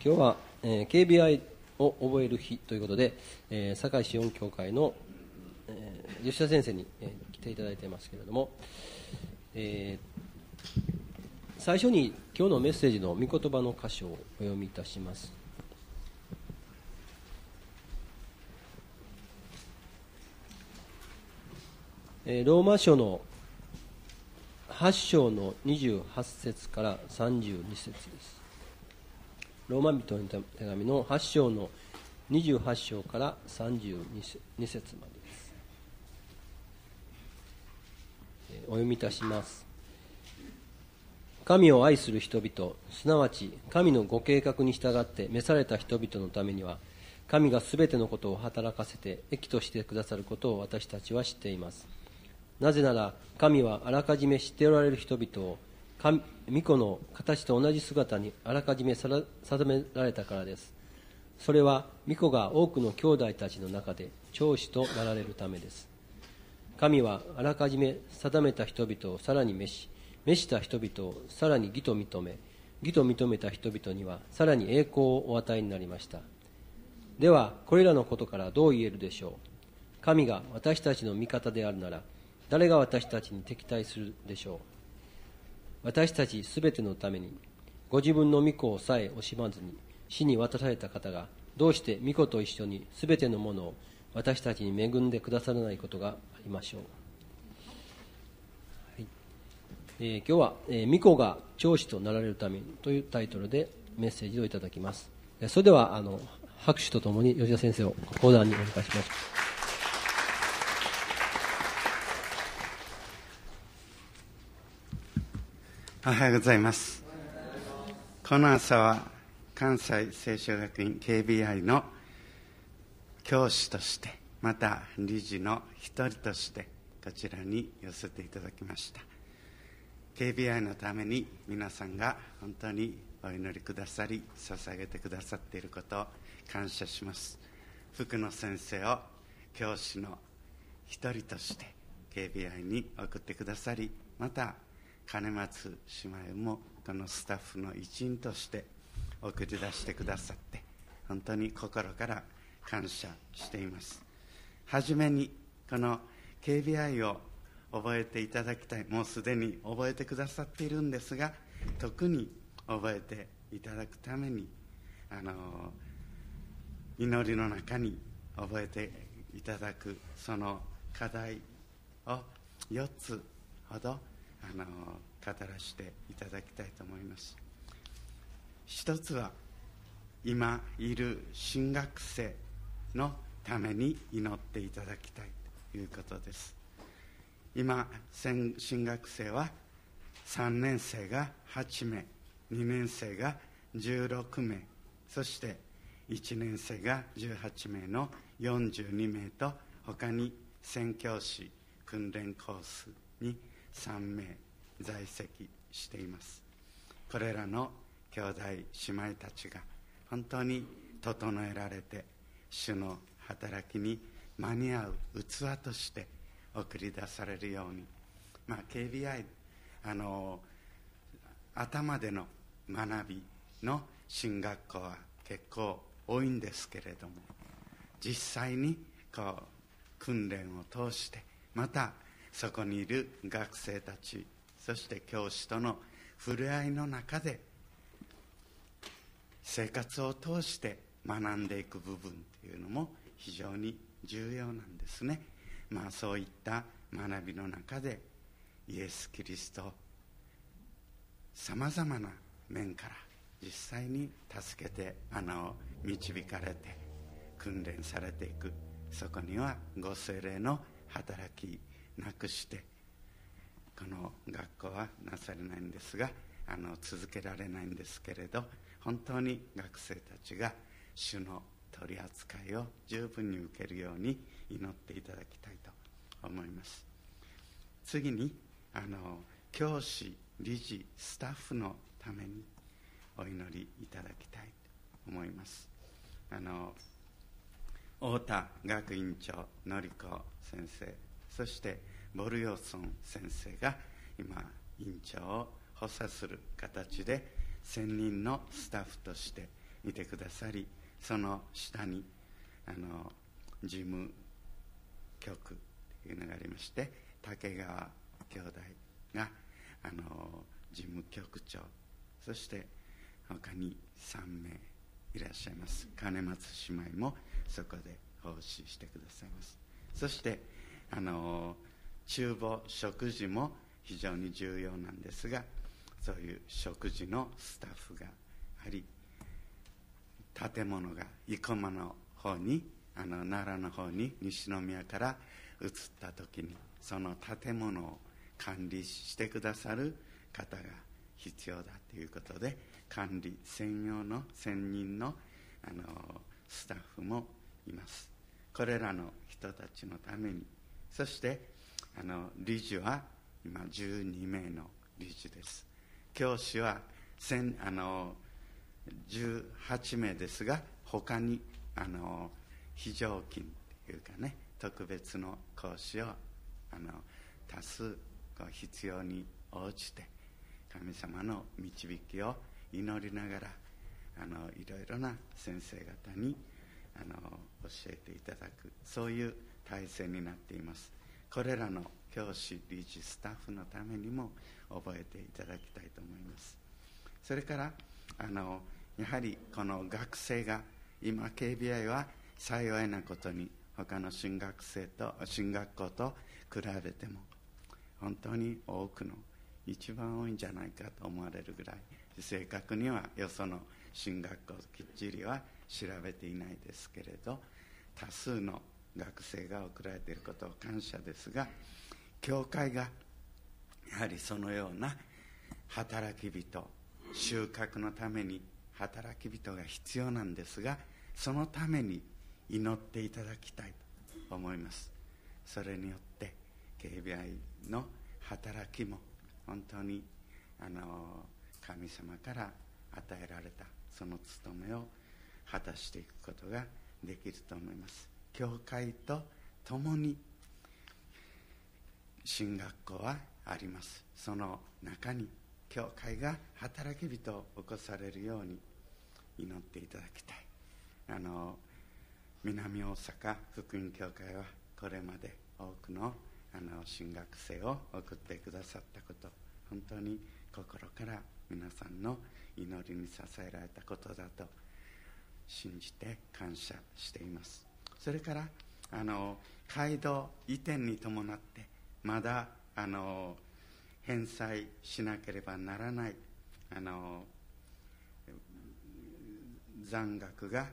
今日は、えー、KBI を覚える日ということで、えー、堺市音協会の、えー、吉田先生に、えー、来ていただいていますけれども、えー、最初に今日のメッセージの御言葉の箇所をお読みいたします。えー、ローマ書の8章の28節から32節ですローマ人の手紙の8章の28章から32節までです。お読みいたします。神を愛する人々、すなわち神のご計画に従って召された人々のためには、神がすべてのことを働かせて益としてくださることを私たちは知っています。なぜなら神はあらかじめ知っておられる人々を巫女の形と同じ姿にあらかじめ定められたからです。それは巫女が多くの兄弟たちの中で長子となられるためです。神はあらかじめ定めた人々をさらに召し召した人々をさらに義と認め義と認めた人々にはさらに栄光をお与えになりました。ではこれらのことからどう言えるでしょう。神が私たちの味方であるなら誰が私たちに敵対するでしょう。私たちすべてのためにご自分の御子をさえ惜しまずに死に渡された方がどうして御子と一緒にすべてのものを私たちに恵んでくださらないことがありましょう、はい。えー、今日は、えー「御子が長子となられるために」というタイトルでメッセージをいただきます。それではあの拍手とともに吉田先生を講談にお迎えします。おはようございます。この朝は関西聖書学院 KBI の教師として、また理事の一人としてこちらに寄せていただきました。KBI のために皆さんが本当にお祈りくださり、捧げてくださっていることを感謝します。福野先生を教師の一人として KBI に送ってくださり、また金松姉妹もこのスタッフの一員として送り出してくださって本当に心から感謝しています。はじめにこの KBI を覚えていただきたいもうすでに覚えてくださっているんですが特に覚えていただくためにあの祈りの中に覚えていただくその課題を4つほどあの語らせていただきたいと思います。一つは今いる新学生のために祈っていただきたいということです。今新学生は3年生が8名2年生が16名そして1年生が18名の42名と他に宣教師訓練コースに3名在籍しています。これらの兄弟姉妹たちが本当に整えられて主の働きに間に合う器として送り出されるように、まあ、KBI あの頭での学びの進学校は結構多いんですけれども実際にこう訓練を通してまたそこにいる学生たちそして教師との触れ合いの中で生活を通して学んでいく部分というのも非常に重要なんですね。まあそういった学びの中でイエス・キリストさまざまな面から実際に助けて穴を導かれて訓練されていくそこにはご精霊の働きなくしてこの学校はなされないんですがあの続けられないんですけれど本当に学生たちが主の取り扱いを十分に受けるように祈っていただきたいと思います。次にあの教師理事スタッフのためにお祈りいただきたいと思います。あの太田学院長典子先生そしてボルヨソン先生が今院長を補佐する形で専任のスタッフとしていてくださりその下にあの事務局というのがありまして竹川兄弟があの事務局長そして他に3名いらっしゃいます。金松姉妹もそこで奉仕してくださいます。そしてあの厨房食事も非常に重要なんですがそういう食事のスタッフがあり建物が生駒の方にあの奈良の方に西宮から移った時にその建物を管理してくださる方が必要だということで管理専用の専任のあのスタッフもいます。これらの人たちのためにそしてあの理事は今12名の理事です。教師はあの18名ですが他にあの非常勤というかね特別の講師をあの多数こう必要に応じて神様の導きを祈りながらあのいろいろな先生方にあの教えていただくそういう体制になっています。これらの教師理事スタッフのためにも覚えていただきたいと思います。それからあのやはりこの学生が今 KBI は幸いなことに他の進学生と進学校と比べても本当に多くの一番多いんじゃないかと思われるぐらい正確にはよその進学校きっちりは調べていないですけれど多数の学生が送られていることを感謝ですが教会がやはりそのような働き人収穫のために働き人が必要なんですがそのために祈っていただきたいと思います。それによって KBI の働きも本当にあの神様から与えられたその務めを果たしていくことができると思います。教会と共に進学校はあります。その中に教会が働き人を起こされるように祈っていただきたい。あの南大阪福音教会はこれまで多くのあの進学生を送ってくださったこと。本当に心から皆さんの祈りに支えられたことだと信じて感謝しています。それからあの街道移転に伴ってまだあの返済しなければならないあの残額が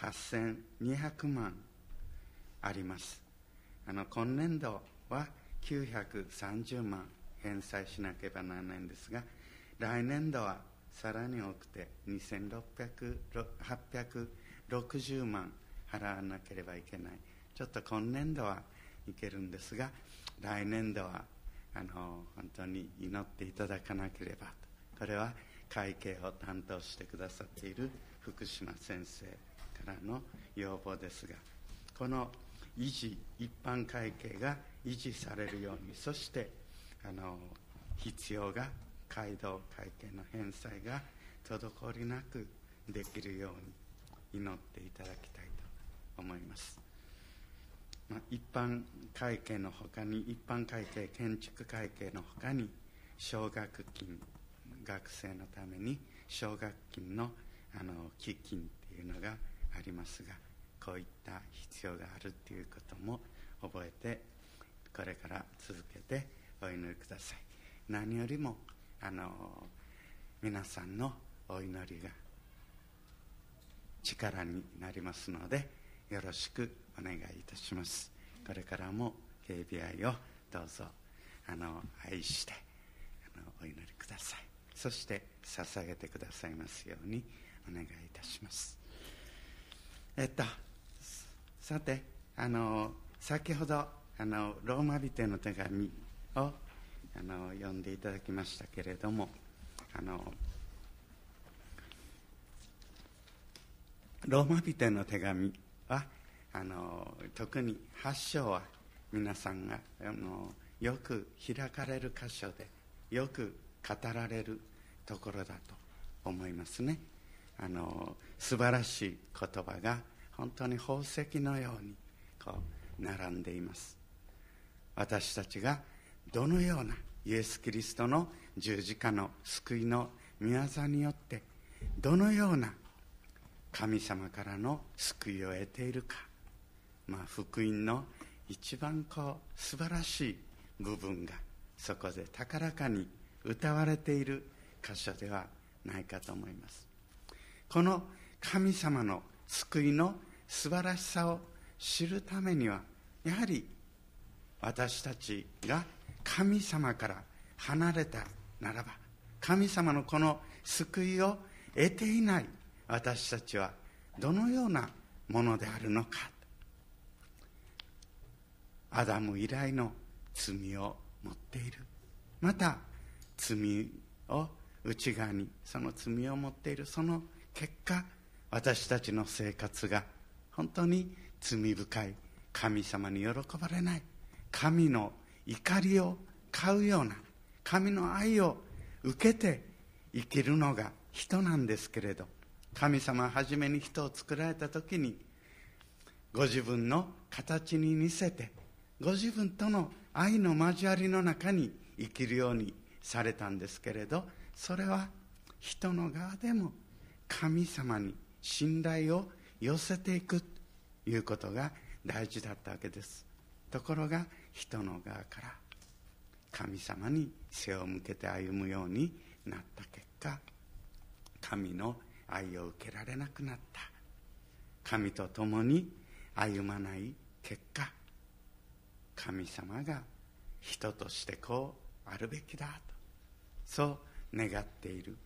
8200万あります。あの今年度は930万返済しなければならないんですが来年度はさらに多くて2860万払わなければいけない。ちょっと今年度はいけるんですが来年度はあの本当に祈っていただかなければと。これは会計を担当してくださっている福島先生からの要望ですがこの維持一般会計が維持されるようにそしてあの必要が街道会計の返済が滞りなくできるように祈っていただきたい。思います、まあ、一般会計のほかに一般会計建築会計のほかに奨学金学生のために奨学金のあの基金っていうのがありますがこういった必要があるっていうことも覚えてこれから続けてお祈りください。何よりもあの皆さんのお祈りが力になりますのでよろしくお願いいたします。これからも KBI をどうぞあの愛してあのお祈りください。そして捧げてくださいますようにお願いいたします。えっとさてあの先ほどあのローマ人への手紙をあの読んでいただきましたけれどもあのローマ人への手紙はあの特に8章は皆さんがあのよく開かれる箇所でよく語られるところだと思いますね。あの素晴らしい言葉が本当に宝石のようにこう並んでいます。私たちがどのようなイエス・キリストの十字架の救いの御業によってどのような神様からの救いを得ているか、まあ、福音の一番こう素晴らしい部分がそこで高らかに歌われている箇所ではないかと思います。この神様の救いの素晴らしさを知るためにはやはり私たちが神様から離れたならば神様のこの救いを得ていない私たちはどのようなものであるのか。アダム以来の罪を持っている。また罪を内側にその罪を持っている。その結果私たちの生活が本当に罪深い。神様に喜ばれない。神の怒りを買うような神の愛を受けて生きるのが人なんですけれど。神様は初めに人を作られた時にご自分の形に似せてご自分との愛の交わりの中に生きるようにされたんですけれどそれは人の側でも神様に信頼を寄せていくということが大事だったわけです。ところが人の側から神様に背を向けて歩むようになった結果神の愛を受けられなくなった。神と共に歩まない結果。神様が人としてこうあるべきだと。そう願っている。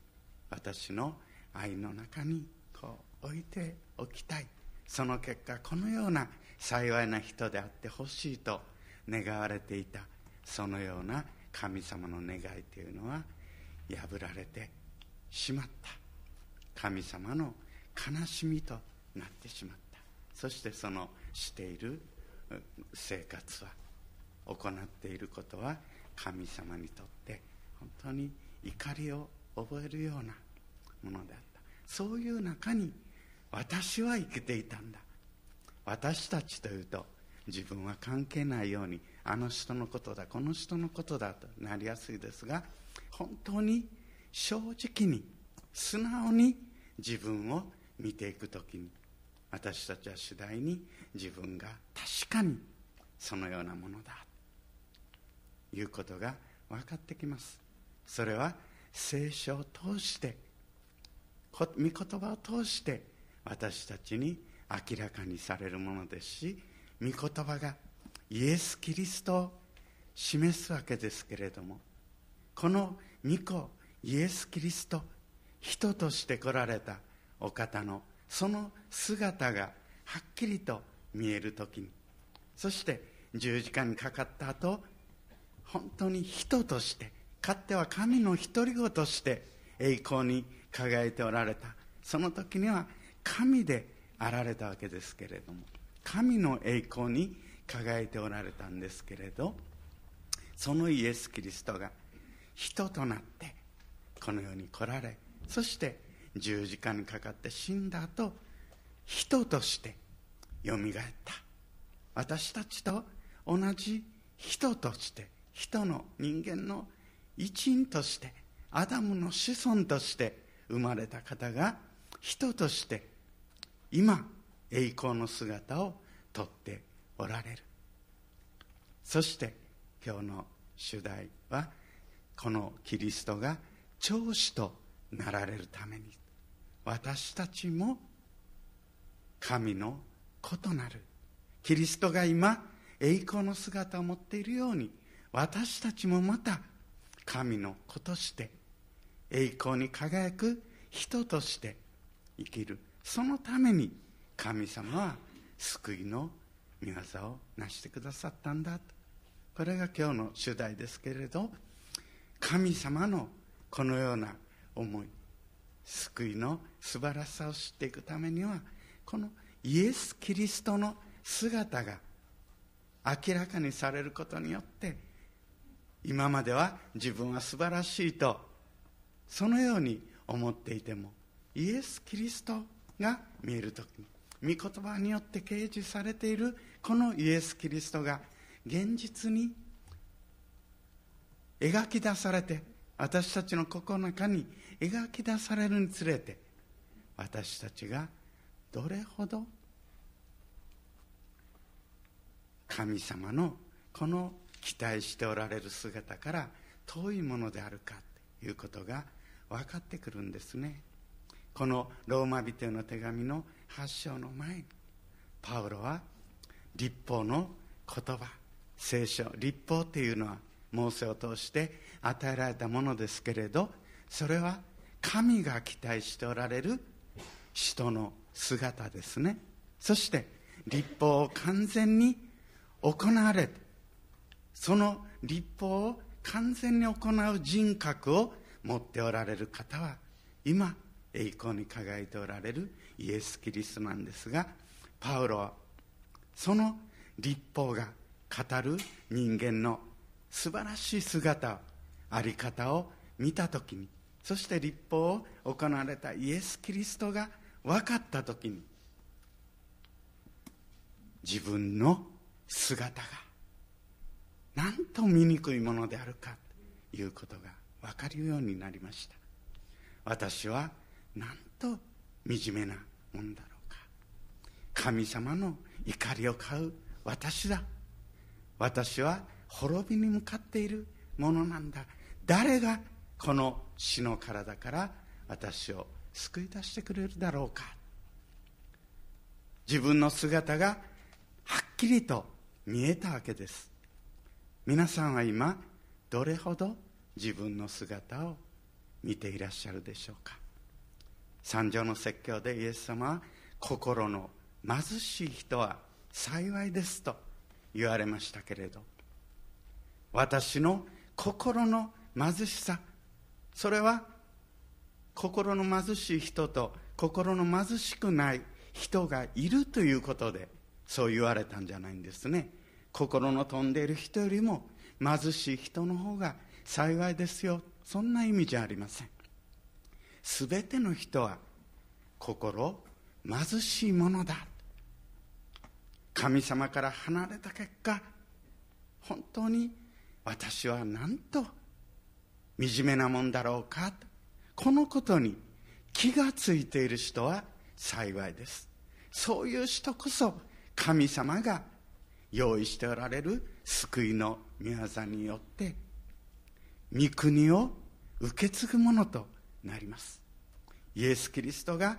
私の愛の中にこう置いておきたい。その結果このような幸いな人であってほしいと。願われていた。そのような神様の願いというのは破られてしまった。神様の悲しみとなってしまった。そしてそのしている生活は行っていることは神様にとって本当に怒りを覚えるようなものであった。そういう中に私は生きていたんだ。私たちというと自分は関係ないようにあの人のことだこの人のことだとなりやすいですが本当に正直に素直に自分を見ていく時に私たちは次第に自分が確かにそのようなものだということが分かってきます。それは聖書を通して御言葉を通して私たちに明らかにされるものですし御言葉がイエス・キリストを示すわけですけれどもこの御子イエス・キリスト人として来られたお方のその姿がはっきりと見える時にそして十字架にかかった後本当に人としてかつては神の独り子として栄光に輝いておられた。その時には神であられたわけですけれども神の栄光に輝いておられたんですけれどそのイエス・キリストが人となってこの世に来られそして十字架にかかって死んだ後人としてよみがえった。私たちと同じ人として人の人間の一員としてアダムの子孫として生まれた方が人として今栄光の姿をとっておられる。そして今日の主題はこのキリストが長子となられるために私たちも神の子となるキリストが今栄光の姿を持っているように私たちもまた神の子として栄光に輝く人として生きる。そのために神様は救いの御業を成してくださったんだと。これが今日の主題ですけれど神様のこのような思い救いの素晴らしさを知っていくためにはこのイエス・キリストの姿が明らかにされることによって今までは自分は素晴らしいとそのように思っていてもイエス・キリストが見える時に御言葉によって掲示されているこのイエス・キリストが現実に描き出されて私たちの心の中に描き出されるにつれて私たちがどれほど神様のこの期待しておられる姿から遠いものであるかということが分かってくるんですね。このローマ人への手紙の発祥の前にパウロは立法の言葉聖書立法っていうのはモーセを通して与えられたものですけれどそれは神が期待しておられる人の姿ですね。そして立法を完全に行われてその立法を完全に行う人格を持っておられる方は今栄光に輝いておられるイエス・キリストなんですがパウロはその立法が語る人間の素晴らしい姿あり方を見た時にそして立法を行われたイエス・キリストが分かった時に自分の姿がなんと醜いものであるかということが分かるようになりました。私はなんと惨めなもんだろうか。神様の怒りを買う私だ。私は滅びに向かっているものなんだ。誰がこの死の体から私を救い出してくれるだろうか。自分の姿がはっきりと見えたわけです。皆さんは今どれほど自分の姿を見ていらっしゃるでしょうか。三条の説教でイエス様は心の貧しい人は幸いですと言われましたけれど私の心の貧しさそれは心の貧しい人と心の貧しくない人がいるということでそう言われたんじゃないんですね。心の飛んでいる人よりも貧しい人の方が幸いですよ。そんな意味じゃありません。全ての人は心貧しいものだ。神様から離れた結果本当に私はなんと惨めなもんだろうか？このことに気がついている人は幸いです。そういう人こそ神様が用意しておられる救いの御業によって御国を受け継ぐものとなります。イエス・キリストが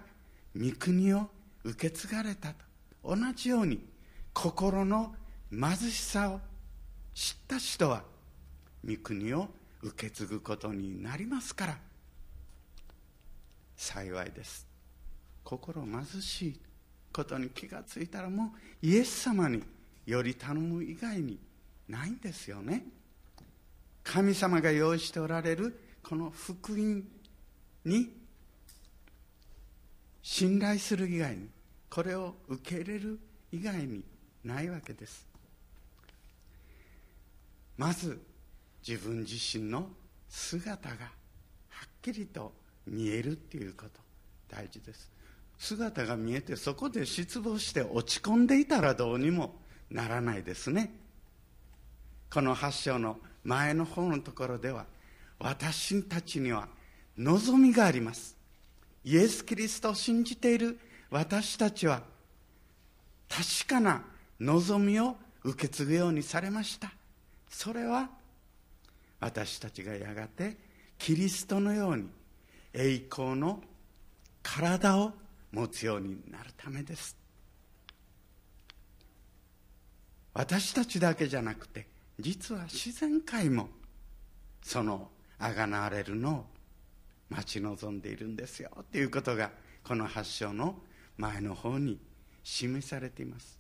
御国を受け継がれたと同じように心の貧しさを知った人は御国を受け継受け継ぐことになりますから。幸いです。心貧しいことに気がついたらもうイエス様により頼む以外にないんですよね。神様が用意しておられるこの福音に信頼する以外にこれを受け入れる以外にないわけです。まず自分自身の姿がはっきりと見えるっていうこと。大事です。姿が見えてそこで失望して落ち込んでいたらどうにもならないですね。この8章の前の方のところでは私たちには望みがあります。イエス・キリストを信じている私たちは確かな望みを受け継ぐようにされました。それは私たちがやがてキリストのように栄光の体を持つようになるためです。私たちだけじゃなくて実は自然界もそのあがなわれるのを待ち望んでいるんですよということがこの発祥の前の方に示されています。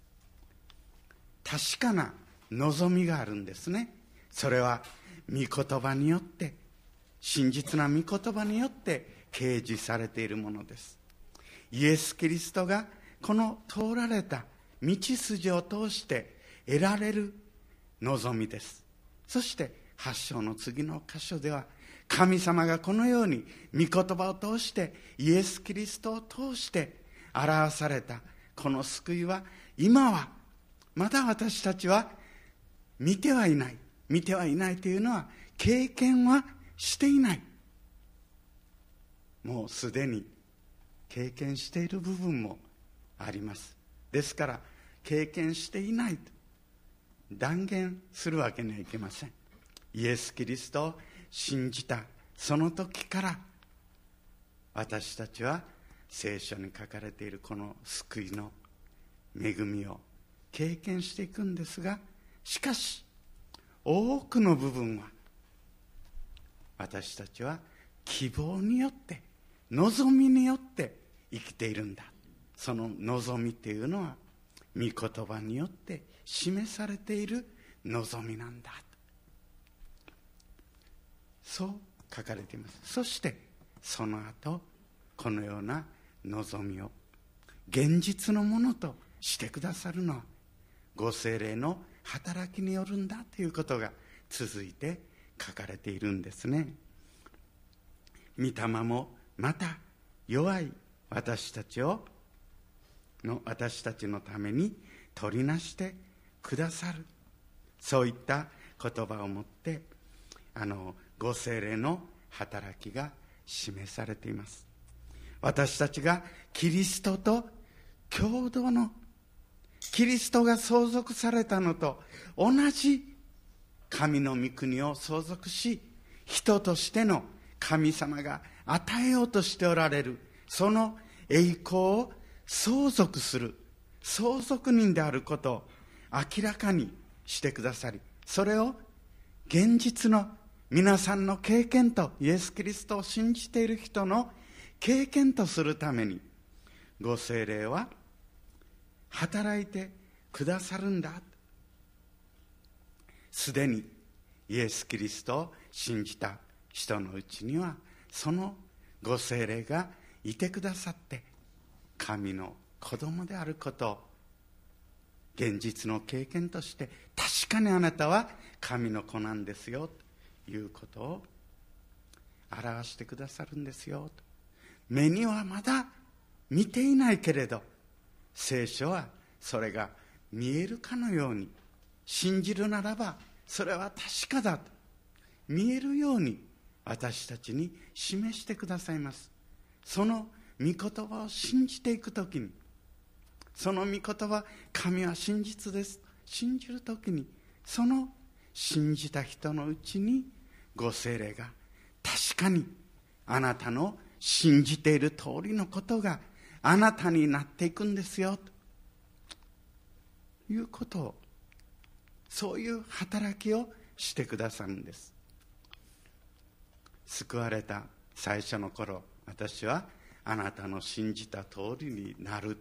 確かな望みがあるんですね。それは御言葉によって真実な御言葉によって掲示されているものです。イエス・キリストがこの通られた道筋を通して得られる望みです。そして発祥の次の箇所では神様がこのように御言葉を通してイエス・キリストを通して表されたこの救いは今はまだ私たちは見てはいない。見てはいないというのは経験はしていない。もうすでに経験している部分もあります。ですから経験していないと断言するわけにはいけません。イエス・キリストを信じたその時から私たちは聖書に書かれているこの救いの恵みを経験していくんですがしかし多くの部分は私たちは希望によって望みによって生きているんだ。その望みっていうのは御言葉によって示されている望みなんだ。そう書かれています。そしてその後このような望みを現実のものとしてくださるのはご精霊の働きによるんだということが続いて書かれているんですね。御霊もまた弱い私たちをの私たちのために取りなしてくださる。そういった言葉をもってあのご精霊の働きが示されています。私たちがキリストと共同のキリストが相続されたのと同じ神の御国を相続し人としての神様が与えようとしておられるその栄光を相続する相続人であることを明らかにしてくださりそれを現実の皆さんの経験とイエス・キリストを信じている人の経験とするためにご精霊は働いてくださるんだ。すでにイエス・キリストを信じた人のうちにはそのご精霊がいてくださって神の子供であることを現実の経験として確かにあなたは神の子なんですよ。ということを表してくださるんですよ。と。目にはまだ見ていないけれど聖書はそれが見えるかのように信じるならばそれは確かだと。見えるように私たちに示してくださいます。その御言葉を信じていく時にその御言葉神は真実です。信じる時にその信じた人のうちにご精霊が確かにあなたの信じている通りのことがあなたになっていくんですよ。ということ。をそういう働きをしてくださるんです。救われた最初の頃私はあなたの信じた通りになる。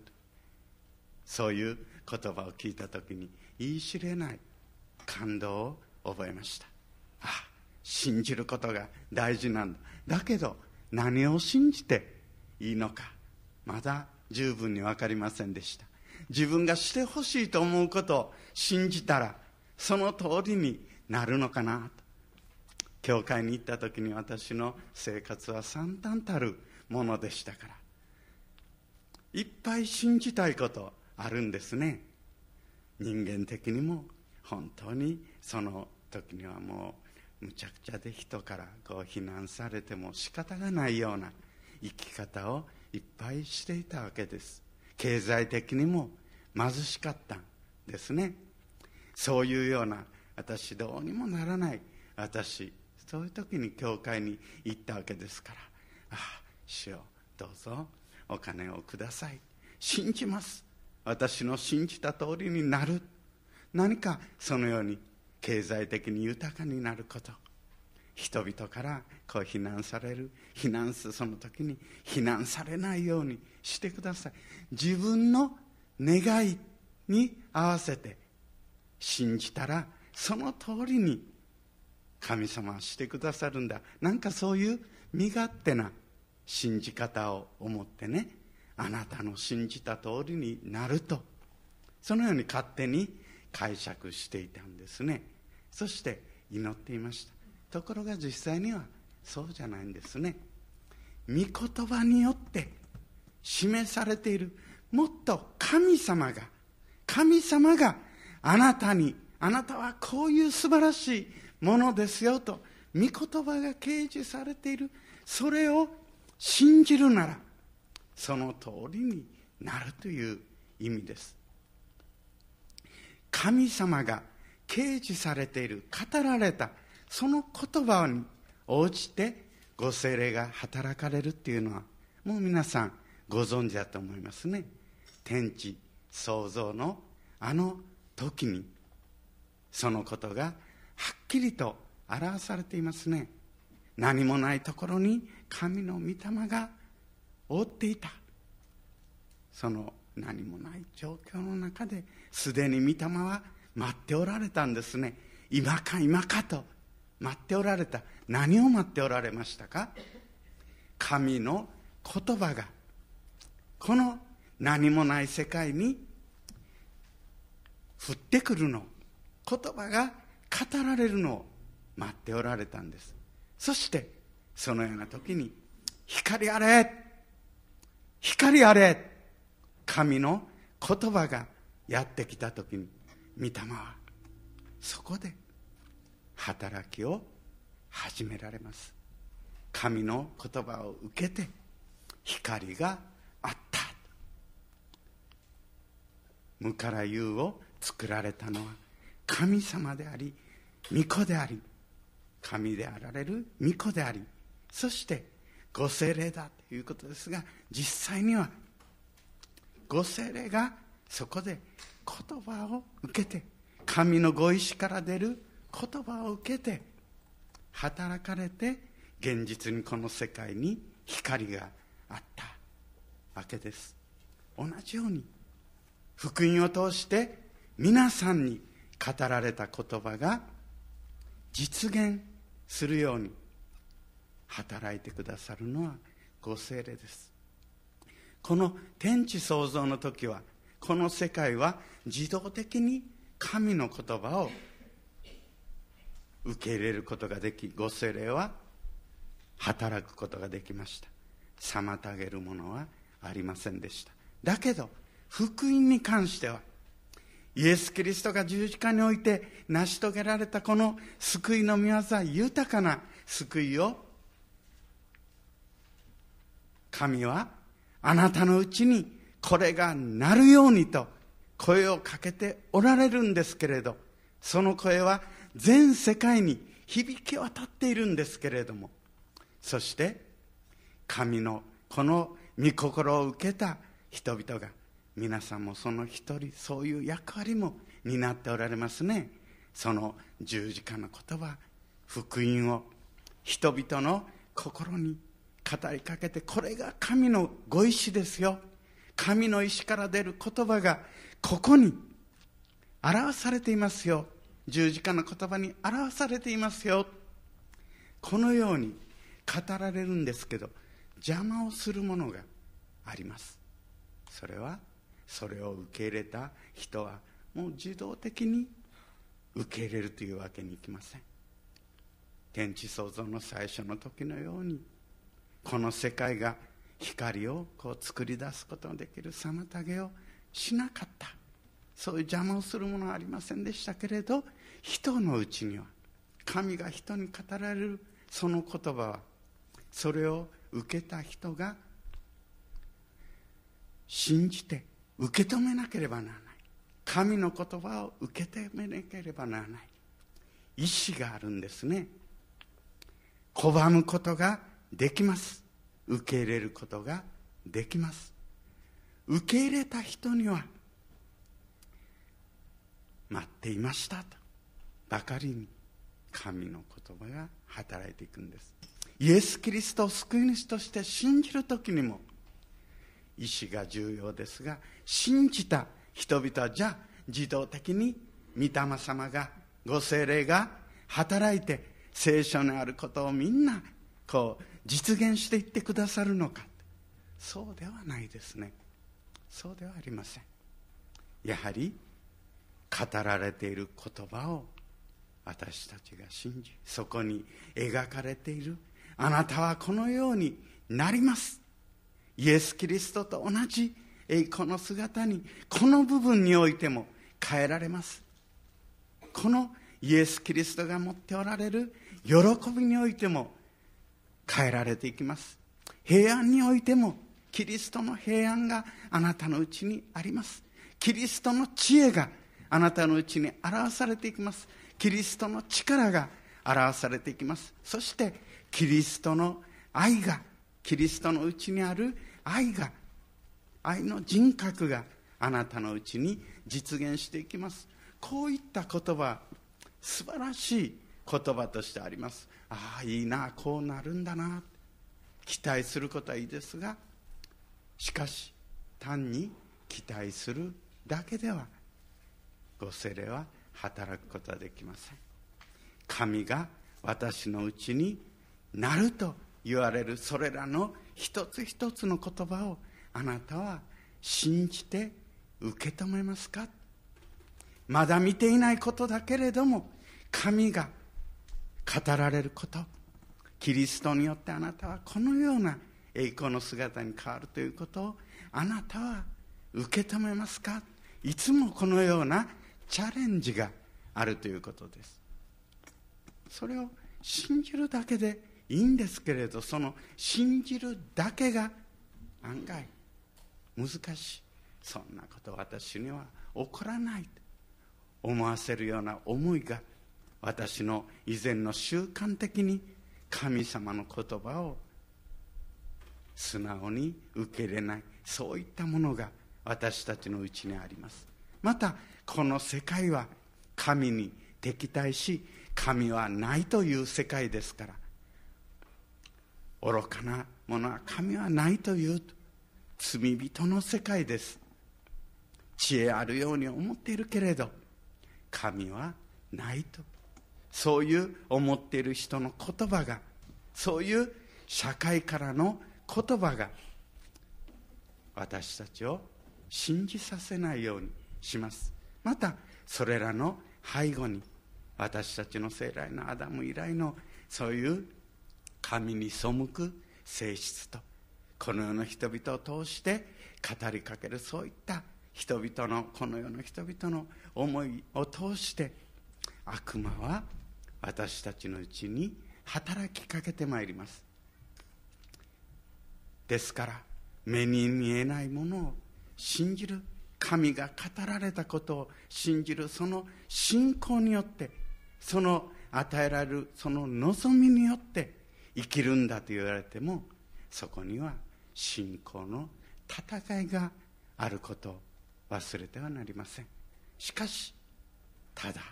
そういう言葉を聞いた時に言い知れない感動を覚えました。ああ信じることが大事なんだ。だけど何を信じていいのか。まだ十分に分かりませんでした。自分がしてほしいと思うことを信じたらその通りになるのかなと。教会に行った時に私の生活は惨憺たるものでしたから。いっぱい信じたいことあるんですね。人間的にも本当にその時にはもうむちゃくちゃで人からこう非難されても仕方がないような生き方をいっぱいしていたわけです。経済的にも貧しかったんですね。そういうような私どうにもならない。私そういう時に教会に行ったわけですから。ああ主よどうぞお金をください。信じます。私の信じた通りになる。何かそのように経済的に豊かになること。人々からこう非難される非難するその時に非難されないようにしてください。自分の願いに合わせて信じたらその通りに神様はしてくださるんだ。なんかそういう身勝手な信じ方を思ってねあなたの信じた通りになると。そのように勝手に解釈していたんですね。そして祈っていました。ところが実際にはそうじゃないんですね。御言葉によって示されているもっと神様が神様があなたにあなたはこういう素晴らしいものですよと御言葉が掲示されているそれを信じるならその通りになるという意味です。神様が掲示されている語られたその言葉に応じてご精霊が働かれるっていうのはもう皆さんご存知だと思いますね。天地創造のあの時にそのことがはっきりと表されていますね。何もないところに神の御霊が覆っていた。その何もない状況の中ですでに御霊は待っておられたんですね。今か今かと待っておられた。何を待っておられましたか？神の言葉が。この何もない世界に降ってくるの。言葉が語られるのを待っておられたんです。そしてそのような時に光あれ！光あれ！神の言葉がやってきた時に御霊はそこで働きを始められます。神の言葉を受けて光があった。無から有を作られたのは神様であり御子であり神であられる御子でありそしてご精霊だということですが実際にはご精霊がそこで言葉を受けて神のご意志から出る言葉を受けて働かれて現実にこの世界に光があったわけです。同じように福音を通して皆さんに語られた言葉が実現するように働いてくださるのはご精霊です。この天地創造の時はこの世界は自動的に神の言葉を受け入れることができご精霊は働くことができました。妨げるものはありませんでした。だけど福音に関してはイエス・キリストが十字架において成し遂げられたこの救いの御業豊かな救いを神はあなたのうちにこれがなるようにと声をかけておられるんですけれどその声は全世界に響き渡っているんですけれども。そして神のこの御心を受けた人々が皆さんもその一人そういう役割も担っておられますね。その十字架の言葉福音を人々の心に語りかけてこれが神のご意志ですよ。神の意志から出る言葉がここに表されていますよ。十字架の言葉に表されていますよ。このように語られるんですけど邪魔をするものがあります。それはそれを受け入れた人はもう自動的に受け入れるというわけにいきません。天地創造の最初の時のようにこの世界が光をこう作り出すことのできる妨げをしなかった。そういう邪魔をするものはありませんでしたけれど人のうちには神が人に語られるその言葉はそれを受けた人が信じて受け止めなければならない。神の言葉を受け止めなければならない。意志があるんですね。拒むことができます。受け入れることができます。受け入れた人には待っていましたと。ばかりに神の言葉が働いていくんです。イエス・キリストを救い主として信じる時にも意志が重要ですが信じた人々はじゃあ自動的に御霊様がご精霊が働いて聖書にあることをみんなこう実現していってくださるのか。そうではないですね。そうではありません。やはり語られている言葉を私たちが信じそこに描かれているあなたはこのようになります。イエス・キリストと同じ栄光の姿にこの部分においても変えられます。このイエス・キリストが持っておられる喜びにおいても変えられていきます。平安においてもキリストの平安があなたのうちにあります。キリストの知恵があなたのうちに表されていきます。キリストの力が表されていきます。そしてキリストの愛がキリストのうちにある愛が愛の人格があなたのうちに実現していきます。こういった言葉素晴らしい言葉としてあります。ああいいなこうなるんだな。期待することはいいですがしかし単に期待するだけではご精霊は働くことはできません。神が私のうちになると言われるそれらの一つ一つの言葉をあなたは信じて受け止めますか。まだ見ていないことだけれども神が語られることキリストによってあなたはこのような栄光の姿に変わるということをあなたは受け止めますか。いつもこのようなチャレンジがあるということです。それを信じるだけでいいんですけれどその信じるだけが案外難しい。そんなこと私には起こらない。と思わせるような思いが私の以前の習慣的に神様の言葉を素直に受け入れない。そういったものが私たちのうちにあります。またこの世界は神に敵対し神はないという世界ですから愚かなものは神はないという罪人の世界です。知恵あるように思っているけれど神はないと。そういう思っている人の言葉がそういう社会からの言葉が私たちを信じさせないようにします。またそれらの背後に私たちの生来のアダム以来のそういう神に背く性質とこの世の人々を通して語りかけるそういった人々のこの世の人々の思いを通して悪魔は私たちのうちに働きかけてまいります。ですから目に見えないものを信じる神が語られたことを信じるその信仰によってその与えられるその望みによって生きるん。だと言われてもそこには信仰の戦いがあることを忘れてはなりません。しかしただ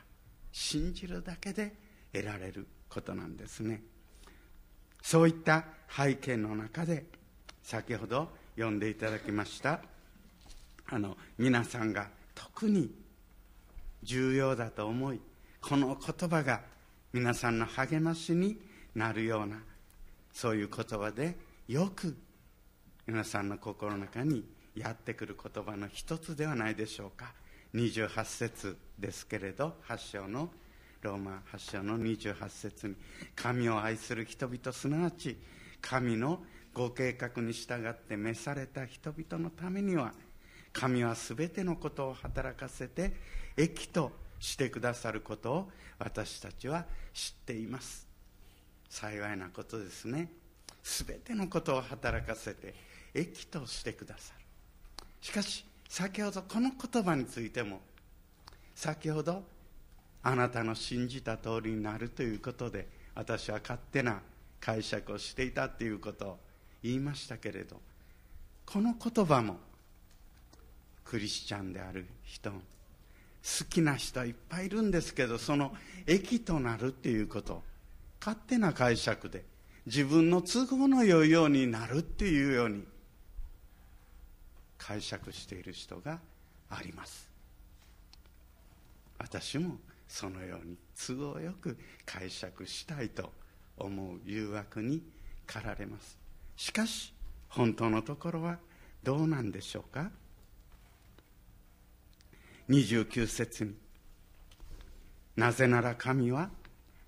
信じるだけで得られることなんですねそういった背景の中で先ほど読んでいただきましたあの皆さんが特に重要だと思いこの言葉が皆さんの励ましになるようなそういう言葉でよく皆さんの心の中にやってくる言葉の一つではないでしょうか。28節ですけれど8章のローマ8章の28節に神を愛する人々すなわち神のご計画に従って召された人々のためには神は全てのことを働かせて益としてくださることを私たちは知っています。幸いなことですね。全てのことを働かせて益としてくださる。しかし先ほどこの言葉についても先ほどあなたの信じた通りになるということで私は勝手な解釈をしていたということを言いましたけれどこの言葉もクリスチャンである人。好きな人はいっぱいいるんですけどその益となるっていうこと。勝手な解釈で。自分の都合の良いようになるっていうように。解釈している人があります。私もそのように都合よく解釈したいと思う誘惑に駆られます。しかし本当のところはどうなんでしょうか？29節になぜなら神は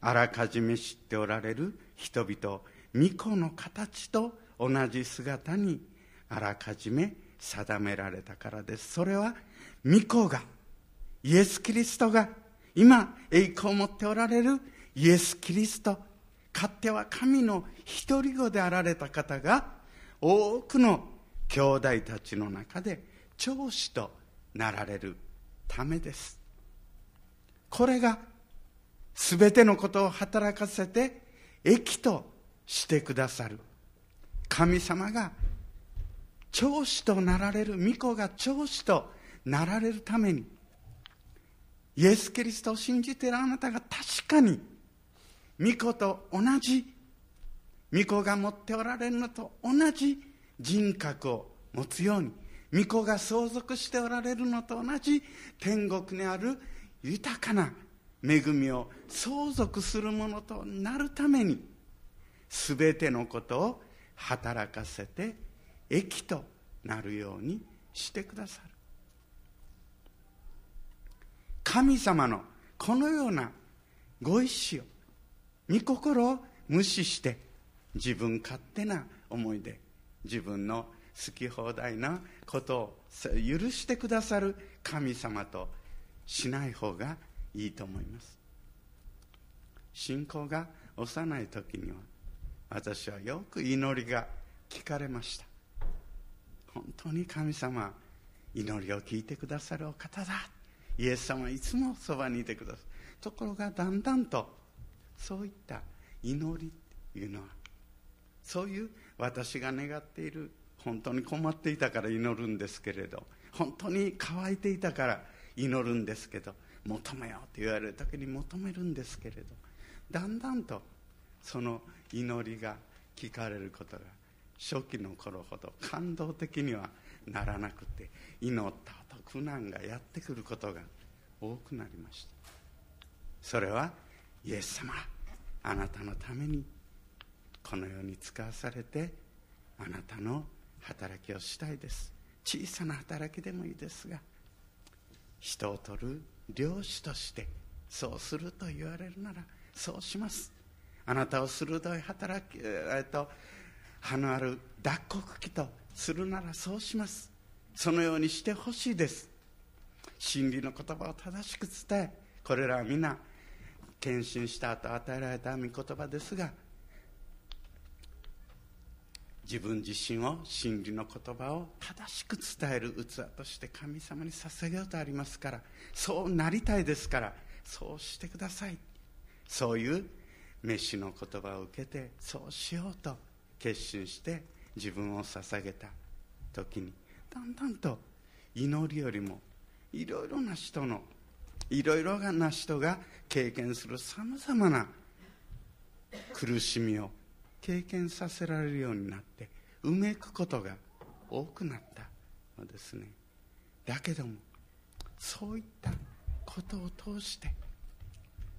あらかじめ知っておられる人々を御子の形と同じ姿にあらかじめ定められたからです。それは御子がイエス・キリストが今栄光を持っておられるイエス・キリストかっては神の一人子であられた方が多くの兄弟たちの中で長子となられる。ためです。これが全てのことを働かせて益としてくださる。神様が長子となられる御子が長子となられるためにイエス・キリストを信じているあなたが確かに御子と同じ御子が持っておられるのと同じ人格を持つように御子が相続しておられるのと同じ天国にある豊かな恵みを相続するものとなるために全てのことを働かせて益となるようにしてくださる。神様のこのようなご意志を御心を無視して自分勝手な思いで自分の好き放題なことを許してくださる神様としない方がいいと思います。信仰が幼い時には私はよく祈りが聞かれました。本当に神様祈りを聞いてくださるお方だ。イエス様はいつもそばにいてくださる。ところがだんだんとそういった祈りっていうのはそういう私が願っている本当に困っていたから祈るんですけれど本当に乾いていたから祈るんですけど求めようと言われる時に求めるんですけれどだんだんとその祈りが聞かれることが初期の頃ほど感動的にはならなくて祈った後苦難がやってくることが多くなりました。それはイエス様あなたのためにこのように使わされてあなたの働きをしたいです。小さな働きでもいいですが人を取る漁師としてそうすると言われるならそうします。あなたを鋭い働き、えっと、歯のある脱穀機とするならそうします。そのようにしてほしいです。真理の言葉を正しく伝えこれらは皆献身した後与えられた御言葉ですが自分自身を真理の言葉を正しく伝える器として神様に捧げようとありますからそうなりたいですからそうしてください。そういう飯の言葉を受けてそうしようと決心して自分を捧げた時にだんだんと祈りよりもいろいろな人のいろいろな人が経験するさまざまな苦しみを経験させられるようになってうめくことが多くなったのですね。だけどもそういったことを通して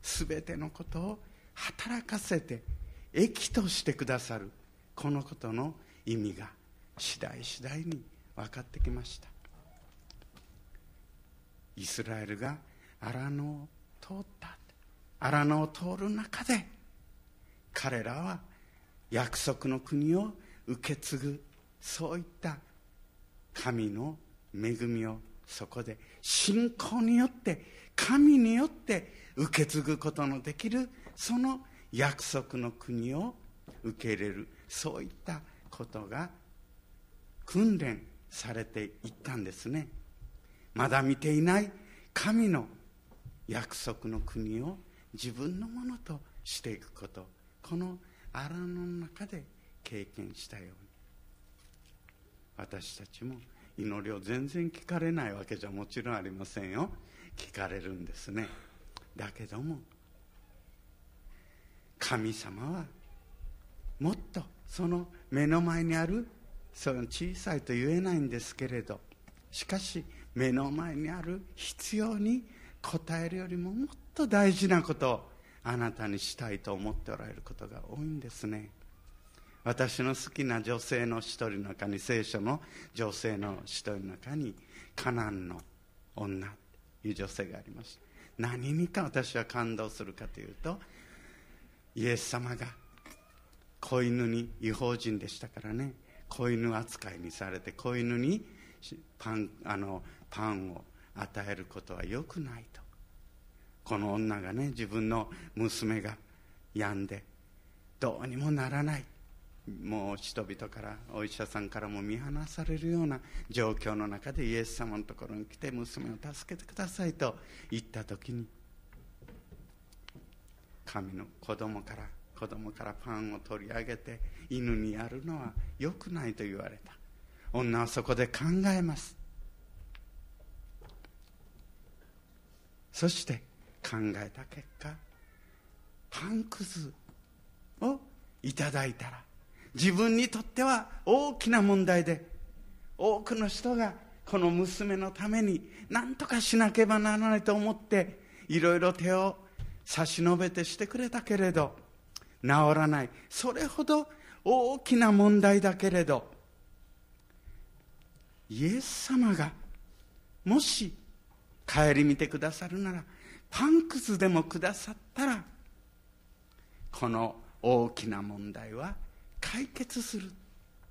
全てのことを働かせて益としてくださるこのことの意味が次第次第に分かってきました。イスラエルが荒野を通った。荒野を通る中で彼らは約束の国を受け継ぐ。そういった神の恵みをそこで信仰によって神によって受け継ぐことのできるその約束の国を受け入れる。そういったことが訓練されていったんですね。まだ見ていない神の約束の国を自分のものとしていくこと。この荒野の中で経験したように。私たちも祈りを全然聞かれないわけじゃもちろんありませんよ。聞かれるんですね。だけども神様はもっとその目の前にあるその小さいと言えないんですけれどしかし目の前にある必要に応えるよりももっと大事なことをあなたにしたいと思っておられることが多いんですね。私の好きな女性の一人の中に聖書の女性の一人の中にカナンの女という女性があります。何にか私は感動するかというとイエス様が子犬に違法人でしたからね。子犬扱いにされて子犬にパンあのパンを与えることはよくないと。この女がね自分の娘が病んでどうにもならない。もう人々からお医者さんからも見放されるような状況の中でイエス様のところに来て娘を助けてくださいと言った時に神の子供から子供からパンを取り上げて犬にやるのは良くないと言われた。女はそこで考えます。そして考えた結果パンくずをいただいたら自分にとっては大きな問題で多くの人がこの娘のために何とかしなければならないと思っていろいろ手を差し伸べてしてくれたけれど治らない。それほど大きな問題だけれどイエス様がもし顧みてくださるならパンくずでもくださったらこの大きな問題は解決する。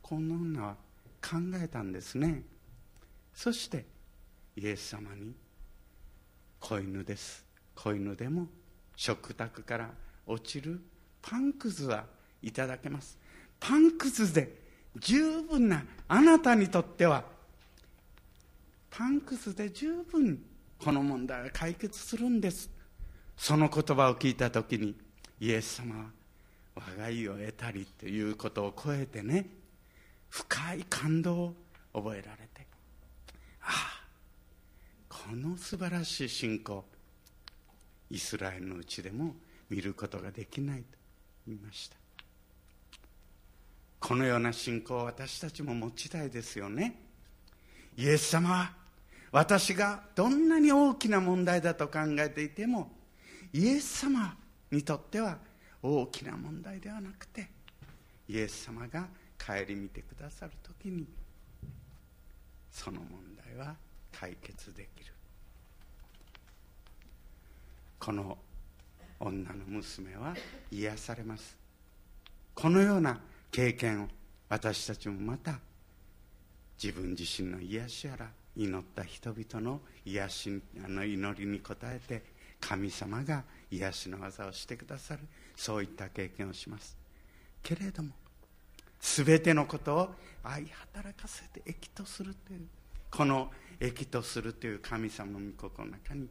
この女は考えたんですね。そしてイエス様に子犬です。子犬でも食卓から落ちるパンくずはいただけます。パンくずで十分なあなたにとってはパンくずで十分この問題は解決するんです。その言葉を聞いた時にイエス様は我が家を得たりということを超えてね深い感動を覚えられてああこの素晴らしい信仰イスラエルのうちでも見ることができないと言いました。このような信仰を私たちも持ちたいですよね。イエス様は私がどんなに大きな問題だと考えていてもイエス様にとっては大きな問題ではなくてイエス様が顧みてくださる時にその問題は解決できる。この女の娘は癒されます。このような経験を私たちもまた自分自身の癒しやら祈った人々の癒しあの祈りに応えて神様が癒しの技をしてくださるそういった経験をします。けれども全てのことを愛働かせて益とするというこの益とするという神様の御心の中に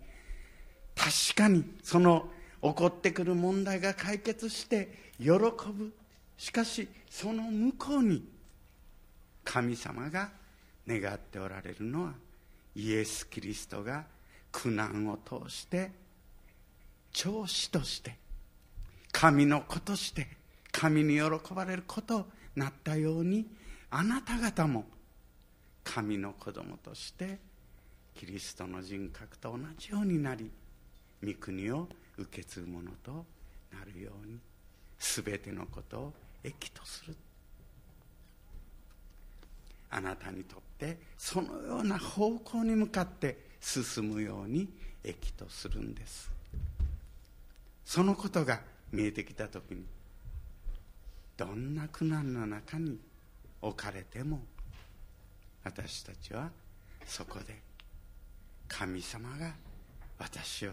確かにその起こってくる問題が解決して喜ぶ。しかしその向こうに神様が願っておられるのはイエス・キリストが苦難を通して長子として神の子として神に喜ばれることとなったようにあなた方も神の子供としてキリストの人格と同じようになり御国を受け継ぐものとなるように全てのことを益とする。あなたにとってそのような方向に向かって進むように益とするんです。そのことが見えてきた時にどんな苦難の中に置かれても私たちはそこで神様が私を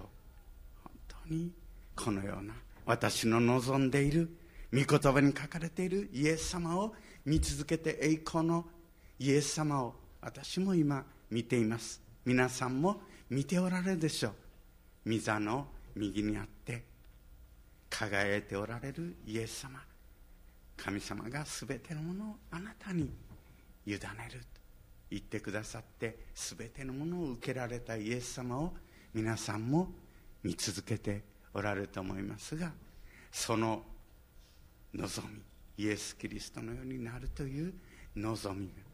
本当にこのような私の望んでいる御言葉に書かれているイエス様を見続けて栄光のイエス様を私も今見ています。皆さんも見ておられるでしょう。御座の右にあって輝いておられるイエス様。神様が全てのものをあなたに委ねる。と言ってくださって全てのものを受けられたイエス様を皆さんも見続けておられると思いますがその望みイエス・キリストのようになるという望みが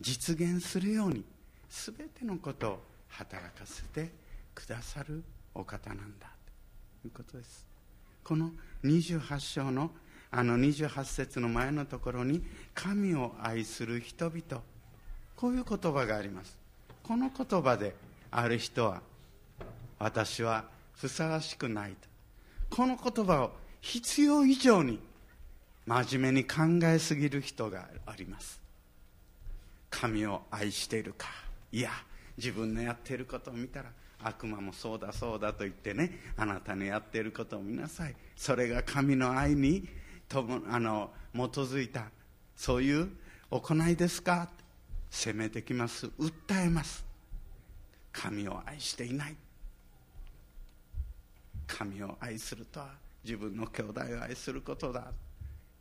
実現するように全てのことを働かせてくださるお方なんだということです。この28章のあの28節の前のところに神を愛する人々こういう言葉があります。この言葉である人は私はふさわしくないと。この言葉を必要以上に真面目に考えすぎる人があります。神を愛しているか。いや自分のやっていることを見たら悪魔もそうだそうだと言ってねあなたのやっていることを見なさい。それが神の愛にともあの基づいたそういう行いですか？責めてきます。訴えます。神を愛していない。神を愛するとは自分の兄弟を愛することだ。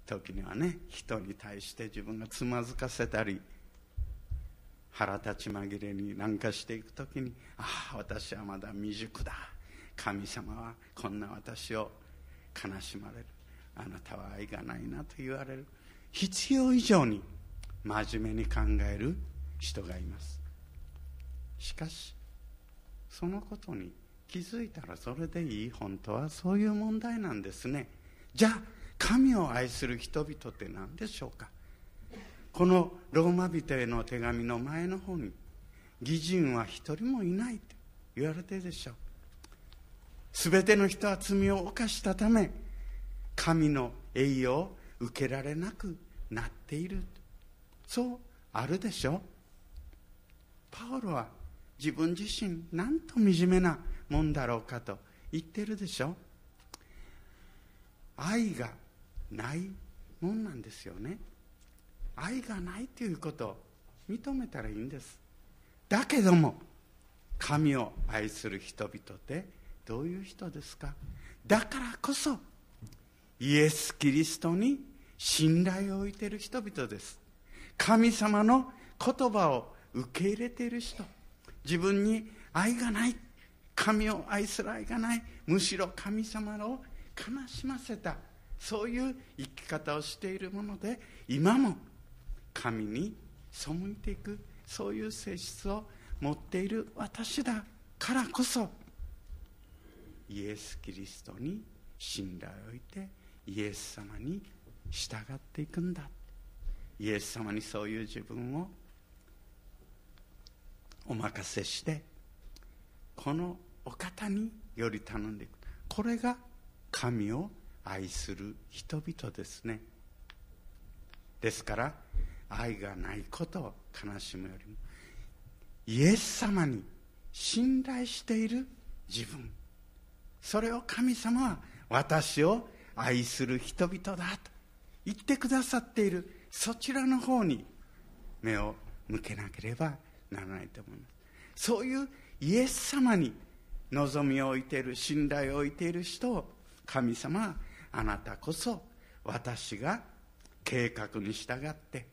時にはね人に対して自分がつまずかせたり腹立ち紛れに何かしていく時にああ私はまだ未熟だ。神様はこんな私を悲しまれる。あなたは愛がないなと言われる。必要以上に真面目に考える人がいます。しかしそのことに気づいたらそれでいい。本当はそういう問題なんですね。じゃあ神を愛する人々って何でしょうか？このローマ人への手紙の前の方に義人は一人もいないって言われてるでしょう。全ての人は罪を犯したため神の栄誉を受けられなくなっているそうあるでしょう。パウロは自分自身なんと惨めなもんだろうかと言ってるでしょう。愛がないもんなんですよね。愛がないということ認めたらいいんです。だけども神を愛する人々ってどういう人ですか？だからこそイエス・キリストに信頼を置いている人々です。神様の言葉を受け入れている人。自分に愛がない。神を愛する愛がない。むしろ神様を悲しませた。そういう生き方をしているもので今も神に背いていくそういう性質を持っている私だからこそイエス・キリストに信頼を置いてイエス様に従っていくんだ。イエス様にそういう自分をお任せしてこのお方により頼んでいく。これが神を愛する人々ですね。ですから愛がないことを悲しむよりもイエス様に信頼している自分。それを神様は私を愛する人々だと言ってくださっている。そちらの方に目を向けなければならないと思います。そういうイエス様に望みを置いている信頼を置いている人を神様はあなたこそ私が計画に従って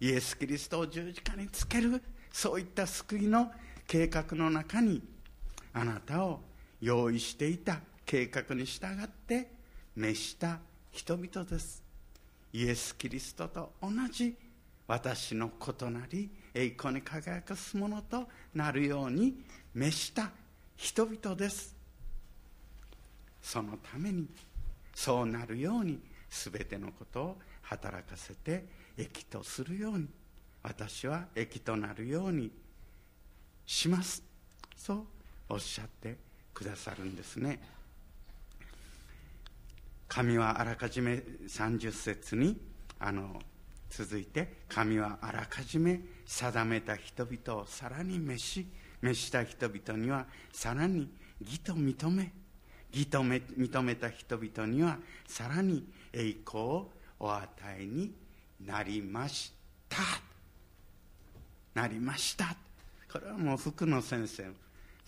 イエス・キリストを十字架につけるそういった救いの計画の中にあなたを用意していた計画に従って召した人々です。イエス・キリストと同じ私の異なり栄光に輝かすものとなるように召した人々です。そのためにそうなるように全てのことを働かせて益とするように。私は益となるようにします。そうおっしゃってくださるんですね。神はあらかじめ30節にあの続いて神はあらかじめ定めた人々をさらに召し召した人々にはさらに義と認め義と認めた人々にはさらに栄光をお与えになりました。なりました。これはもう福野先生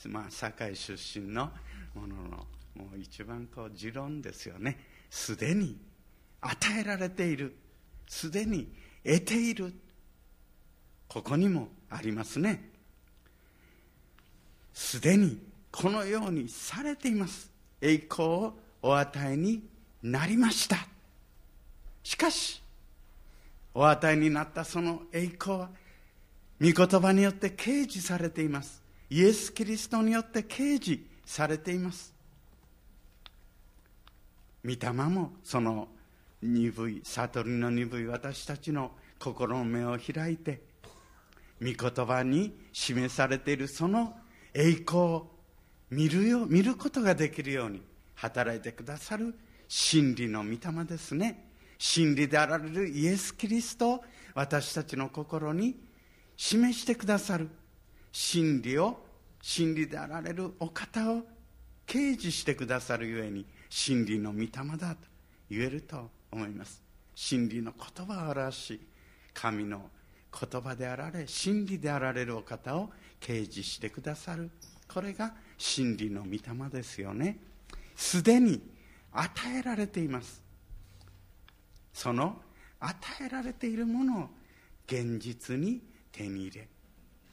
まあ堺出身のもののもう一番こう持論ですよね。すでに与えられている。すでに得ている。ここにもありますね。すでにこのようにされています。栄光をお与えになりました。しかしお与えになったその栄光は御言葉によって掲示されています。イエス・キリストによって掲示されています。御霊もその鈍い悟りの鈍い私たちの心の目を開いて御言葉に示されているその栄光を見るよ見ることができるように働いてくださる真理の御霊ですね。真理であられるイエス・キリストを私たちの心に示してくださる真理を真理であられるお方を掲示してくださるゆえに真理の御霊だと言えると思います。真理の言葉を表し神の言葉であられ真理であられるお方を掲示してくださる。これが真理の御霊ですよね。すでに与えられています。その与えられているものを現実に手に入れ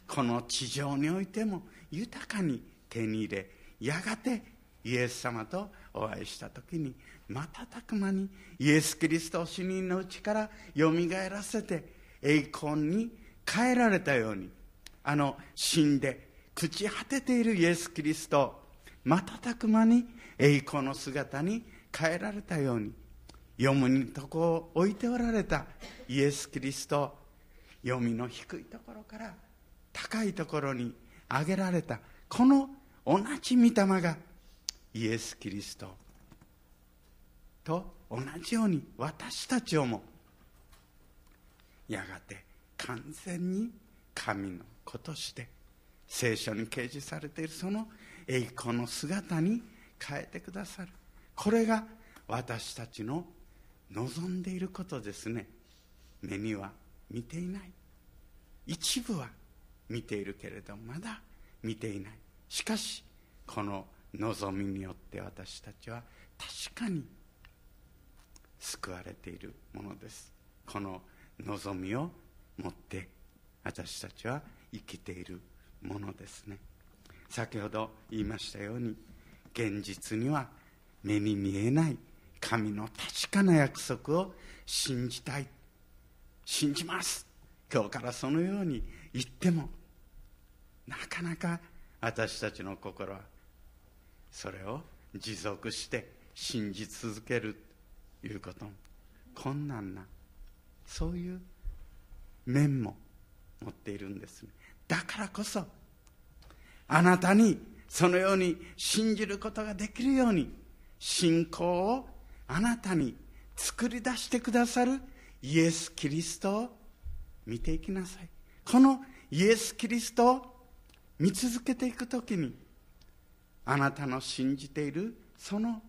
この地上においても豊かに手に入れやがてイエス様とお会いした時に瞬く間にイエス・キリストを死人のうちからよみがえらせて栄光に変えられたようにあの死んで朽ち果てているイエス・キリストを瞬く間に栄光の姿に変えられたように読むとこを置いておられたイエス・キリスト読みの低いところから高いところに上げられたこの同じ御霊がイエス・キリストと同じように私たちをもやがて完全に神の子として聖書に掲示されているその栄光の姿に変えてくださる。これが私たちの望んでいることですね。目には見ていない。一部は見ているけれどまだ見ていない。しかしこの望みによって私たちは確かに救われているものです。この望みを持って私たちは生きているものですね。先ほど言いましたように現実には目に見えない神の確かな約束を信じたい。信じます。今日からそのように言ってもなかなか私たちの心はそれを持続して信じ続けるということ。困難なそういう面も持っているんですね。だからこそあなたにそのように信じることができるように信仰をあなたに作り出してくださるイエス・キリストを見ていきなさい。このイエス・キリストを見続けていく時にあなたの信じているその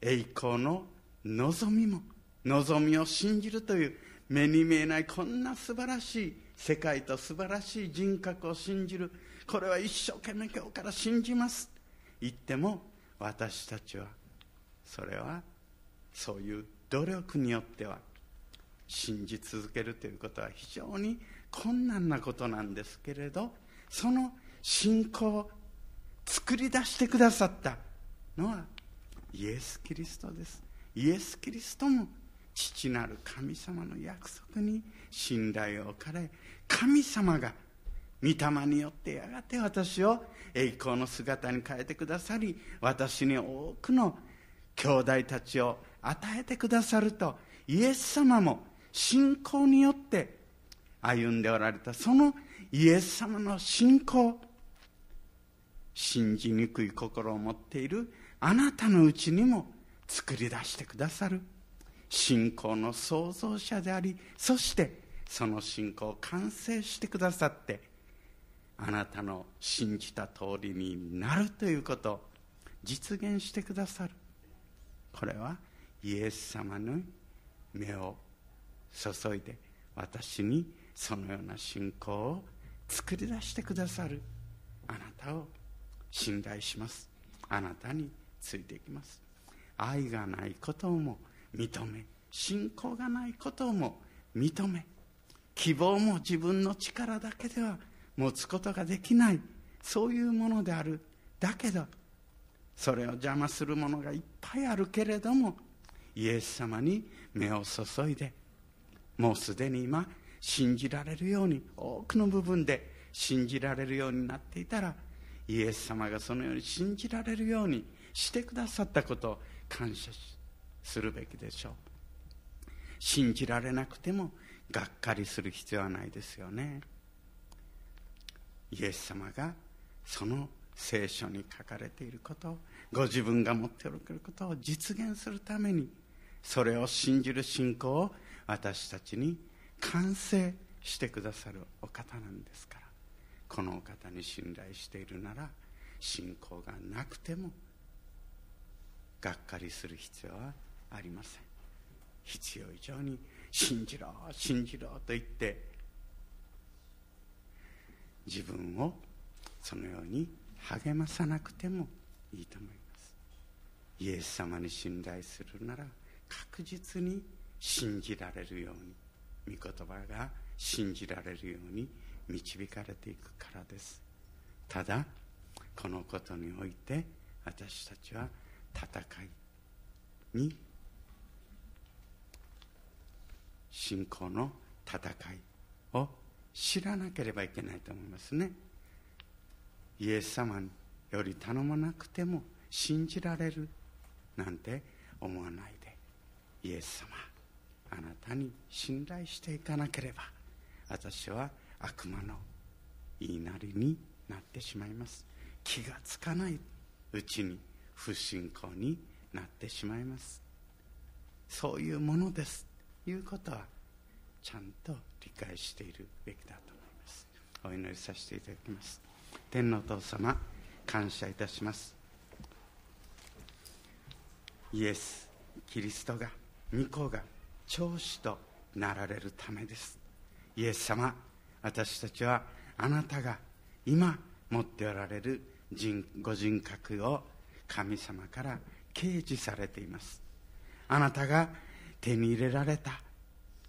栄光の望みも望みを信じるという目に見えないこんな素晴らしい世界と素晴らしい人格を信じる。これは一生懸命今日から信じます。言っても私たちはそれはそういう努力によっては信じ続けるということは非常に困難なことなんですけれどその信仰を作り出してくださったのはイエス・キリストです。イエス・キリストも父なる神様の約束に信頼を置かれ神様が御霊によってやがて私を栄光の姿に変えてくださり私に多くの兄弟たちを与えてくださるとイエス様も信仰によって歩んでおられた。そのイエス様の信仰信じにくい心を持っている。あなたのうちにも作り出してくださる。信仰の創造者でありそしてその信仰を完成してくださってあなたの信じた通りになるということを実現してくださる。これはイエス様の目を注いで私にそのような信仰を作り出してくださる。あなたを信頼します。あなたについていきます。愛がないことも認め信仰がないことも認め希望も自分の力だけでは持つことができない。そういうものである。だけどそれを邪魔するものがいっぱいあるけれどもイエス様に目を注いでもうすでに今信じられるように多くの部分で信じられるようになっていたらイエス様がそのように信じられるようにしてくださったことを感謝するべきでしょう。信じられなくてもがっかりする必要はないですよね。イエス様がその聖書に書かれていることをご自分が持っておることを実現するためにそれを信じる信仰を私たちに完成してくださるお方なんですから。このお方に信頼しているなら信仰がなくてもがっかりする必要はありません。必要以上に信じろ信じろと言って自分をそのように励まさなくてもいいと思います。イエス様に信頼するなら確実に信じられるように御言葉が信じられるように導かれていくからです。ただこのことにおいて私たちは戦いに信仰の戦いを知らなければいけないと思いますね。イエス様より頼まなくても信じられるなんて思わない。イエス様あなたに信頼していかなければ私は悪魔の言いなりになってしまいます。気がつかないうちに不信仰になってしまいます。そういうものです。ということはちゃんと理解しているべきだと思います。お祈りさせていただきます。天のお父様感謝いたします。イエスキリストが御子が長子となられるためです。イエス様私たちはあなたが今持っておられる人ご人格を神様から掲示されています。あなたが手に入れられた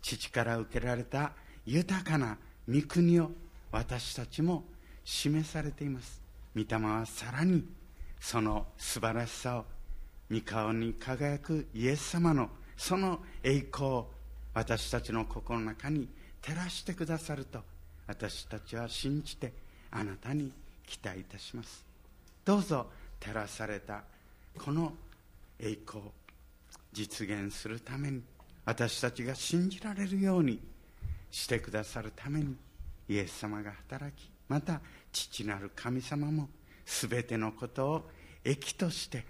父から受けられた豊かな御国を私たちも示されています。御霊はさらにその素晴らしさを御顔に輝くイエス様のその栄光を私たちの心の中に照らしてくださると私たちは信じてあなたに期待いたします。どうぞ照らされたこの栄光実現するために私たちが信じられるようにしてくださるためにイエス様が働きまた父なる神様も全てのことを益として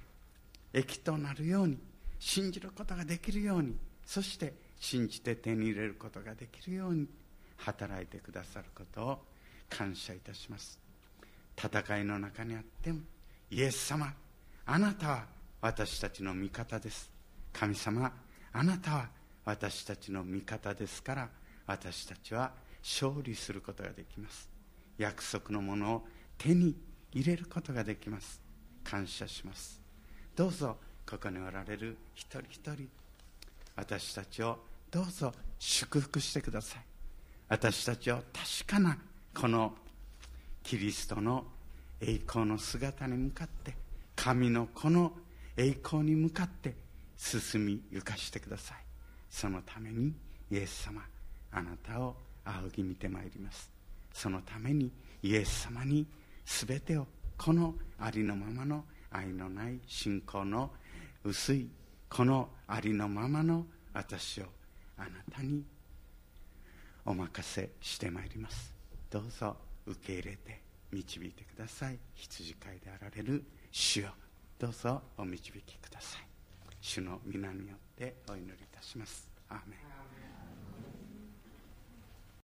益となるように信じることができるようにそして信じて手に入れることができるように働いてくださることを感謝いたします。戦いの中にあってもイエス様あなたは私たちの味方です。神様あなたは私たちの味方ですから私たちは勝利することができます。約束のものを手に入れることができます。感謝します。どうぞここにおられる一人一人。私たちをどうぞ祝福してください。私たちを確かなこのキリストの栄光の姿に向かって神のこの栄光に向かって進みゆかしてください。そのためにイエス様あなたを仰ぎ見てまいります。そのためにイエス様に全てをこのありのままの愛のない信仰の薄いこのありのままの私をあなたにお任せしてまいります。どうぞ受け入れて導いてください。羊飼いであられる主をどうぞお導きください。主の皆によってお祈りいたします。アーメン。